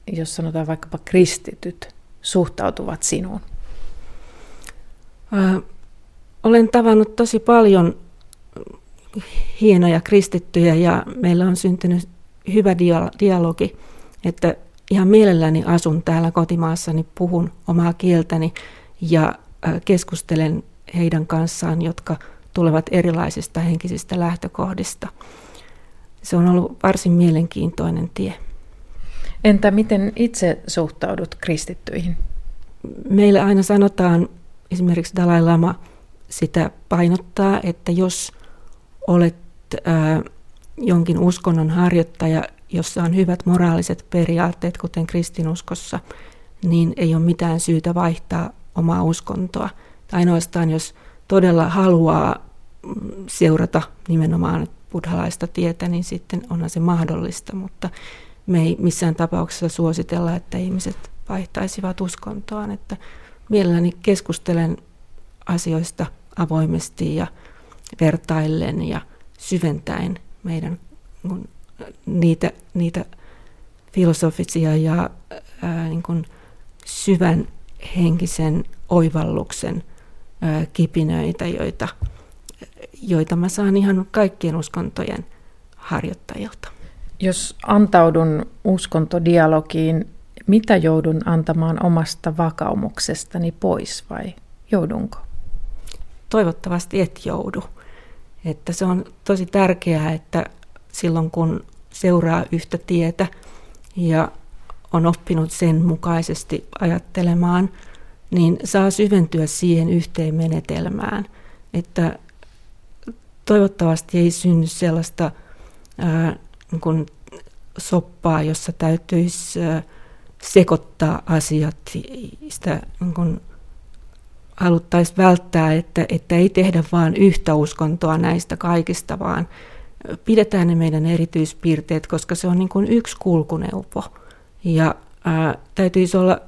[SPEAKER 11] jos sanotaan vaikkapa kristityt, suhtautuvat sinuun?
[SPEAKER 10] olen tavannut tosi paljon hienoja kristittyjä ja meillä on syntynyt hyvä dialogi, että ihan mielelläni asun täällä kotimaassani, puhun omaa kieltäni ja keskustelen heidän kanssaan, jotka tulevat erilaisista henkisistä lähtökohdista. Se on ollut varsin mielenkiintoinen tie.
[SPEAKER 11] Entä miten itse suhtaudut kristittyihin?
[SPEAKER 10] Meillä aina sanotaan, esimerkiksi Dalai Lama sitä painottaa, että jos olet jonkin uskonnon harjoittaja, jossa on hyvät moraaliset periaatteet, kuten kristinuskossa, niin ei ole mitään syytä vaihtaa omaa uskontoa. Ainoastaan jos todella haluaa mm, seurata nimenomaan buddhalaista tietä, niin sitten onhan se mahdollista, mutta me ei missään tapauksessa suositella, että ihmiset vaihtaisivat uskontoaan. Että mielelläni keskustelen asioista avoimesti ja vertaillen ja syventäen meidän niitä, niitä filosofisia ja ää, niin kuin syvän henkisen oivalluksen ää, kipinöitä, joita, joita mä saan ihan kaikkien uskontojen harjoittajilta.
[SPEAKER 11] Jos antaudun uskontodialogiin, mitä joudun antamaan omasta vakaumuksestani pois vai joudunko?
[SPEAKER 10] Toivottavasti et joudu. Että se on tosi tärkeää, että silloin kun seuraa yhtä tietä ja on oppinut sen mukaisesti ajattelemaan, niin saa syventyä siihen yhteen menetelmään. Että toivottavasti ei synny sellaista ää, kuin soppaa, jossa täytyisi sekoittaa asiat. Sitä niin haluttaisiin välttää, että, että ei tehdä vain yhtä uskontoa näistä kaikista, vaan pidetään ne meidän erityispiirteet, koska se on niin kuin yksi kulkuneuvo. Ja ää, täytyisi olla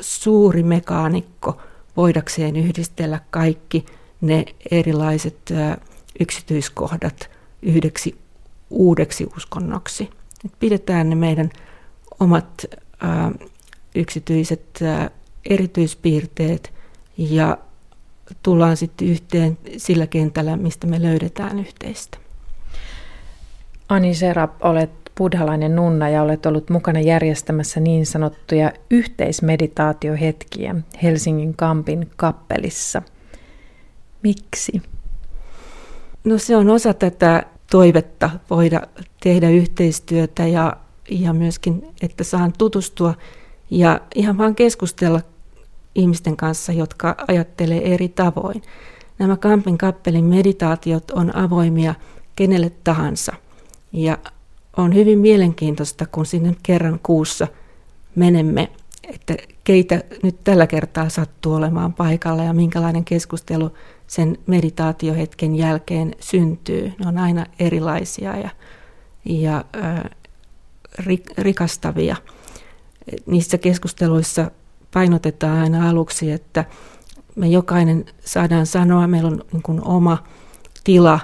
[SPEAKER 10] suuri mekaanikko voidakseen yhdistellä kaikki ne erilaiset ää, yksityiskohdat yhdeksi uudeksi uskonnoksi. Et pidetään ne meidän omat ää, yksityiset ää, erityispiirteet ja tullaan sitten yhteen sillä kentällä, mistä me löydetään yhteistä.
[SPEAKER 11] Ani Serap, olet buddhalainen nunna ja olet ollut mukana järjestämässä niin sanottuja yhteismeditaatiohetkiä Helsingin Kampin kappelissa. Miksi?
[SPEAKER 10] No se on osa tätä toivetta voida tehdä yhteistyötä ja, ja myöskin, että saan tutustua ja ihan vaan keskustella ihmisten kanssa, jotka ajattelee eri tavoin. Nämä Kampin kappelin meditaatiot on avoimia kenelle tahansa – ja on hyvin mielenkiintoista, kun sinne kerran kuussa menemme, että keitä nyt tällä kertaa sattuu olemaan paikalla ja minkälainen keskustelu meditaatiohetken jälkeen syntyy. Ne on aina erilaisia ja, ja äh, rikastavia. Niissä keskusteluissa painotetaan aina aluksi, että me jokainen saadaan sanoa, meillä on niin kuin oma tila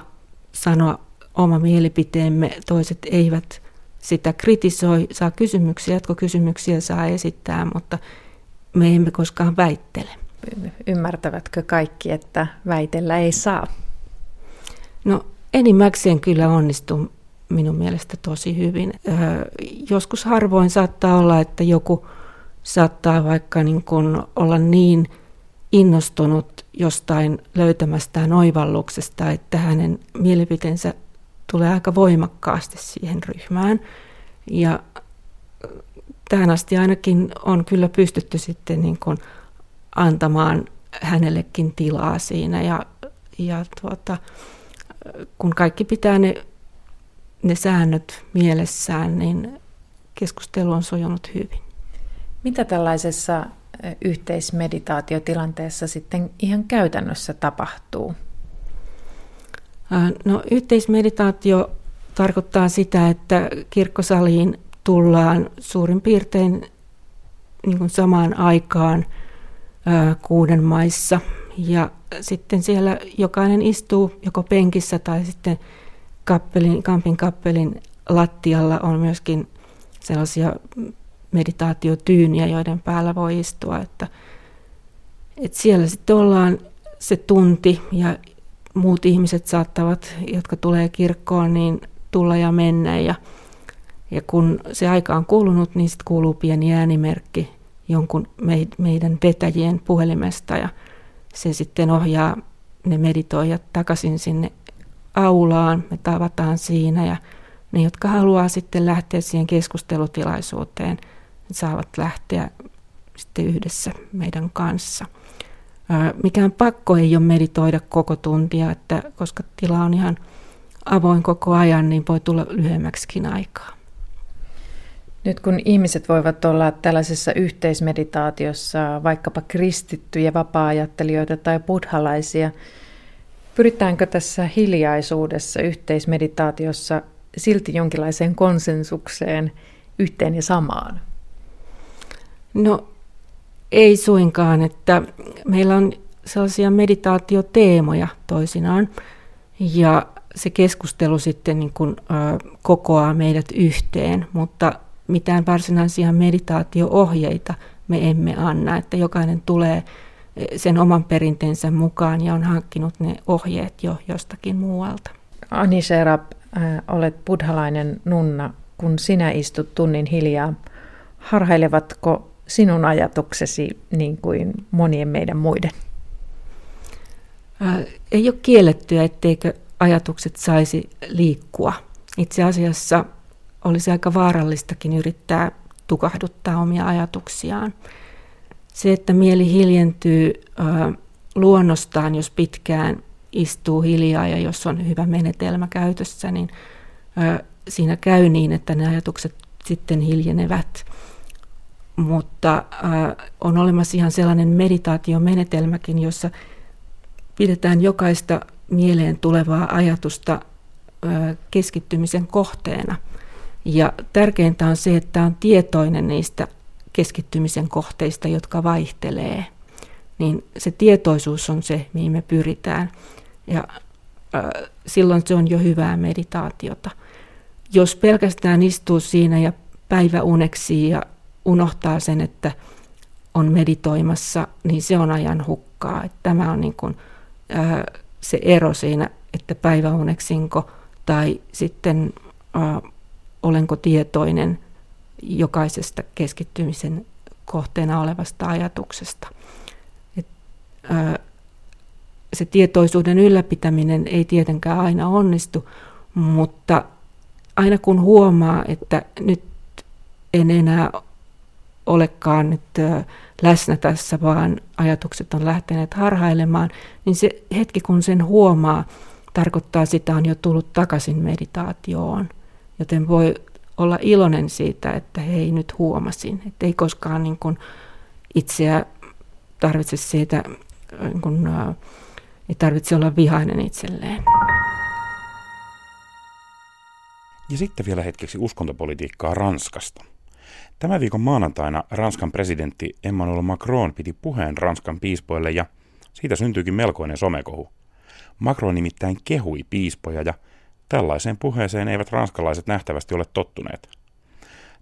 [SPEAKER 10] sanoa oma mielipiteemme, toiset eivät sitä kritisoi, saa kysymyksiä, jatkokysymyksiä saa esittää, mutta me emme koskaan väittele.
[SPEAKER 9] Ymmärtävätkö kaikki, että väitellä ei saa?
[SPEAKER 10] No enimmäkseen kyllä onnistuu minun mielestä tosi hyvin. Öö, joskus harvoin saattaa olla, että joku saattaa vaikka niin kuin olla niin innostunut jostain löytämästään oivalluksesta, että hänen mielipiteensä tulee aika voimakkaasti siihen ryhmään. Ja tähän asti ainakin on kyllä pystytty sitten niin kuin antamaan hänellekin tilaa siinä ja, ja tuota, kun kaikki pitää ne, ne säännöt mielessään, niin keskustelu on sujunut hyvin.
[SPEAKER 9] Mitä tällaisessa yhteismeditaatiotilanteessa sitten ihan käytännössä tapahtuu?
[SPEAKER 10] No yhteismeditaatio tarkoittaa sitä, että kirkkosaliin tullaan suurin piirtein niin kuin samaan aikaan kuuden maissa. Ja sitten siellä jokainen istuu joko penkissä tai sitten kappelin, kampin kappelin lattialla on myöskin sellaisia meditaatiotyyniä, joiden päällä voi istua. Että, että siellä sitten ollaan se tunti ja muut ihmiset saattavat, jotka tulee kirkkoon, niin tulla ja mennä. Ja, ja kun se aika on kulunut, niin sitten kuuluu pieni äänimerkki jonkun meidän vetäjien puhelimesta ja se sitten ohjaa ne meditoijat takaisin sinne aulaan. Me tavataan siinä ja ne, jotka haluaa sitten lähteä siihen keskustelutilaisuuteen, saavat lähteä sitten yhdessä meidän kanssa. Mikään pakko ei ole meditoida koko tuntia, että koska tila on ihan avoin koko ajan, niin voi tulla lyhyemmäksikin aikaa.
[SPEAKER 9] Nyt kun ihmiset voivat olla tällaisessa yhteismeditaatiossa, vaikkapa kristittyjä, vapaa-ajattelijoita tai buddhalaisia, pyritäänkö tässä hiljaisuudessa, yhteismeditaatiossa silti jonkinlaiseen konsensukseen yhteen ja samaan?
[SPEAKER 10] No ei suinkaan, että meillä on sellaisia meditaatioteemoja toisinaan ja se keskustelu sitten niin kuin, ö, kokoaa meidät yhteen, mutta mitään varsinaisia meditaatio-ohjeita me emme anna, että jokainen tulee sen oman perinteensä mukaan ja on hankkinut ne ohjeet jo jostakin muualta.
[SPEAKER 9] Ani Serap, olet buddhalainen nunna. Kun sinä istut tunnin hiljaa, harhailevatko sinun ajatuksesi niin kuin monien meidän muiden?
[SPEAKER 10] Ei ole kiellettyä, etteikö ajatukset saisi liikkua. Itse asiassa olisi aika vaarallistakin yrittää tukahduttaa omia ajatuksiaan. Se, että mieli hiljentyy luonnostaan, jos pitkään istuu hiljaa ja jos on hyvä menetelmä käytössä, niin siinä käy niin, että ne ajatukset sitten hiljenevät mutta on olemassa ihan sellainen meditaatiomenetelmäkin, jossa pidetään jokaista mieleen tulevaa ajatusta keskittymisen kohteena. Ja tärkeintä on se, että on tietoinen niistä keskittymisen kohteista, jotka vaihtelee. Niin se tietoisuus on se, mihin me pyritään. Ja äh, silloin se on jo hyvää meditaatiota. Jos pelkästään istuu siinä ja päiväuneksi ja unohtaa sen, että on meditoimassa, niin se on ajan hukkaa. Että tämä on niin kuin, ää, se ero siinä, että päiväuneksinko tai sitten ää, olenko tietoinen jokaisesta keskittymisen kohteena olevasta ajatuksesta. Et, ää, se tietoisuuden ylläpitäminen ei tietenkään aina onnistu, mutta aina kun huomaa, että nyt en enää olekaan nyt läsnä tässä, vaan ajatukset on lähteneet harhailemaan, niin se hetki kun sen huomaa, tarkoittaa sitä on jo tullut takaisin meditaatioon. Joten voi olla iloinen siitä, että hei nyt huomasin. Että ei koskaan niin kuin itseä tarvitse siitä, niin kuin, ei tarvitse olla vihainen itselleen.
[SPEAKER 4] Ja sitten vielä hetkeksi uskontopolitiikkaa Ranskasta. Tämän viikon maanantaina Ranskan presidentti Emmanuel Macron piti puheen Ranskan piispoille ja siitä syntyikin melkoinen somekohu. Macron nimittäin kehui piispoja ja tällaiseen puheeseen eivät ranskalaiset nähtävästi ole tottuneet.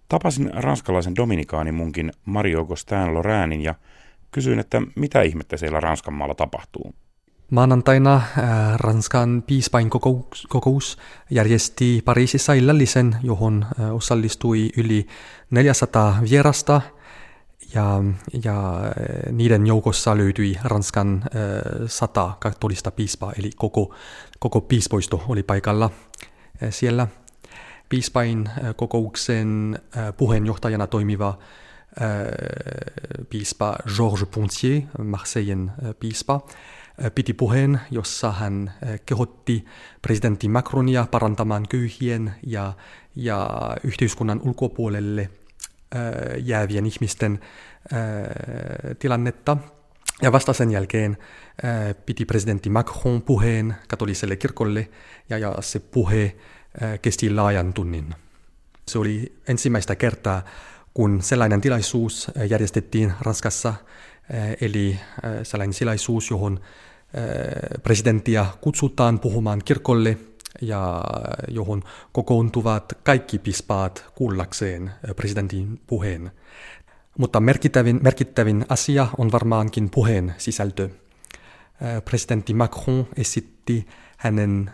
[SPEAKER 4] Tapasin ranskalaisen dominikaanimunkin Mario Augustin Lorrainin ja kysyin, että mitä ihmettä siellä Ranskan maalla tapahtuu.
[SPEAKER 12] Maanantaina äh, Ranskan piispain kokous, kokous järjesti Pariisissa illallisen, johon äh, osallistui yli 400 vierasta ja, ja äh, niiden joukossa löytyi Ranskan äh, sata katolista piispaa, eli koko, koko piispoisto oli paikalla äh, siellä. Piispain kokouksen puheenjohtajana toimiva piispa Georges Pontier, Marseillen piispa, piti puheen, jossa hän kehotti presidentti Macronia parantamaan köyhien ja, ja yhteiskunnan ulkopuolelle jäävien ihmisten tilannetta. Ja vasta sen jälkeen piti presidentti Macron puheen katoliselle kirkolle ja, ja se puhe kesti laajan tunnin. Se oli ensimmäistä kertaa, kun sellainen tilaisuus järjestettiin Ranskassa, eli sellainen tilaisuus, johon presidenttiä kutsutaan puhumaan kirkolle ja johon kokoontuvat kaikki pispaat kuullakseen presidentin puheen. Mutta merkittävin, merkittävin asia on varmaankin puheen sisältö. Presidentti Macron esitti hänen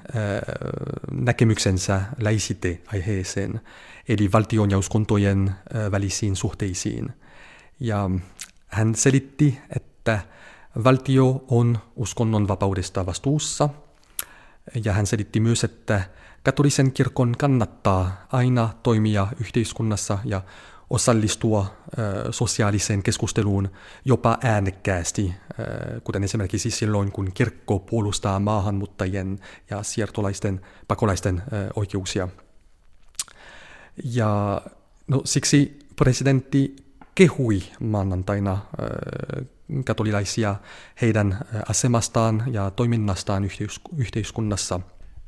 [SPEAKER 12] näkemyksensä laicite-aiheeseen, eli valtion ja uskontojen välisiin suhteisiin. Ja hän selitti, että Valtio on uskonnon vapaudesta vastuussa, ja hän selitti myös, että katolisen kirkon kannattaa aina toimia yhteiskunnassa ja osallistua sosiaaliseen keskusteluun jopa äänekkäästi, kuten esimerkiksi silloin, kun kirkko puolustaa maahanmuuttajien ja siirtolaisten pakolaisten oikeuksia. Ja no, siksi presidentti kehui maanantaina katolilaisia heidän asemastaan ja toiminnastaan yhteiskunnassa.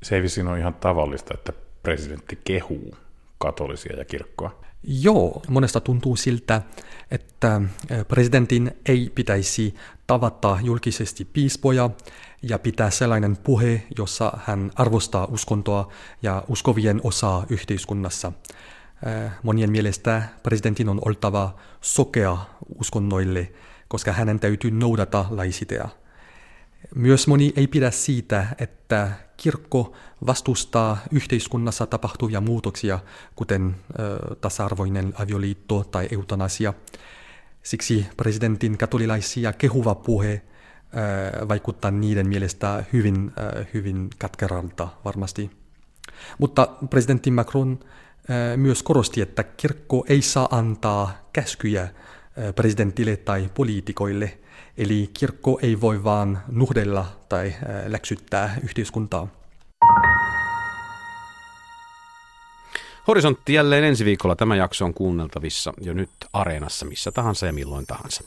[SPEAKER 4] Se ei vissiin ole ihan tavallista, että presidentti kehuu katolisia ja kirkkoa.
[SPEAKER 12] Joo, monesta tuntuu siltä, että presidentin ei pitäisi tavata julkisesti piispoja ja pitää sellainen puhe, jossa hän arvostaa uskontoa ja uskovien osaa yhteiskunnassa. Monien mielestä presidentin on oltava sokea uskonnoille koska hänen täytyy noudata laisitea. Myös moni ei pidä siitä, että kirkko vastustaa yhteiskunnassa tapahtuvia muutoksia, kuten ö, tasa-arvoinen avioliitto tai eutanasia. Siksi presidentin katolilaisia kehuva puhe ö, vaikuttaa niiden mielestä hyvin, ö, hyvin katkeralta varmasti. Mutta presidentti Macron myös korosti, että kirkko ei saa antaa käskyjä presidentille tai poliitikoille. Eli kirkko ei voi vaan nuhdella tai läksyttää yhteiskuntaa.
[SPEAKER 6] Horisontti jälleen ensi viikolla. Tämä jakso on kuunneltavissa jo nyt Areenassa missä tahansa ja milloin tahansa.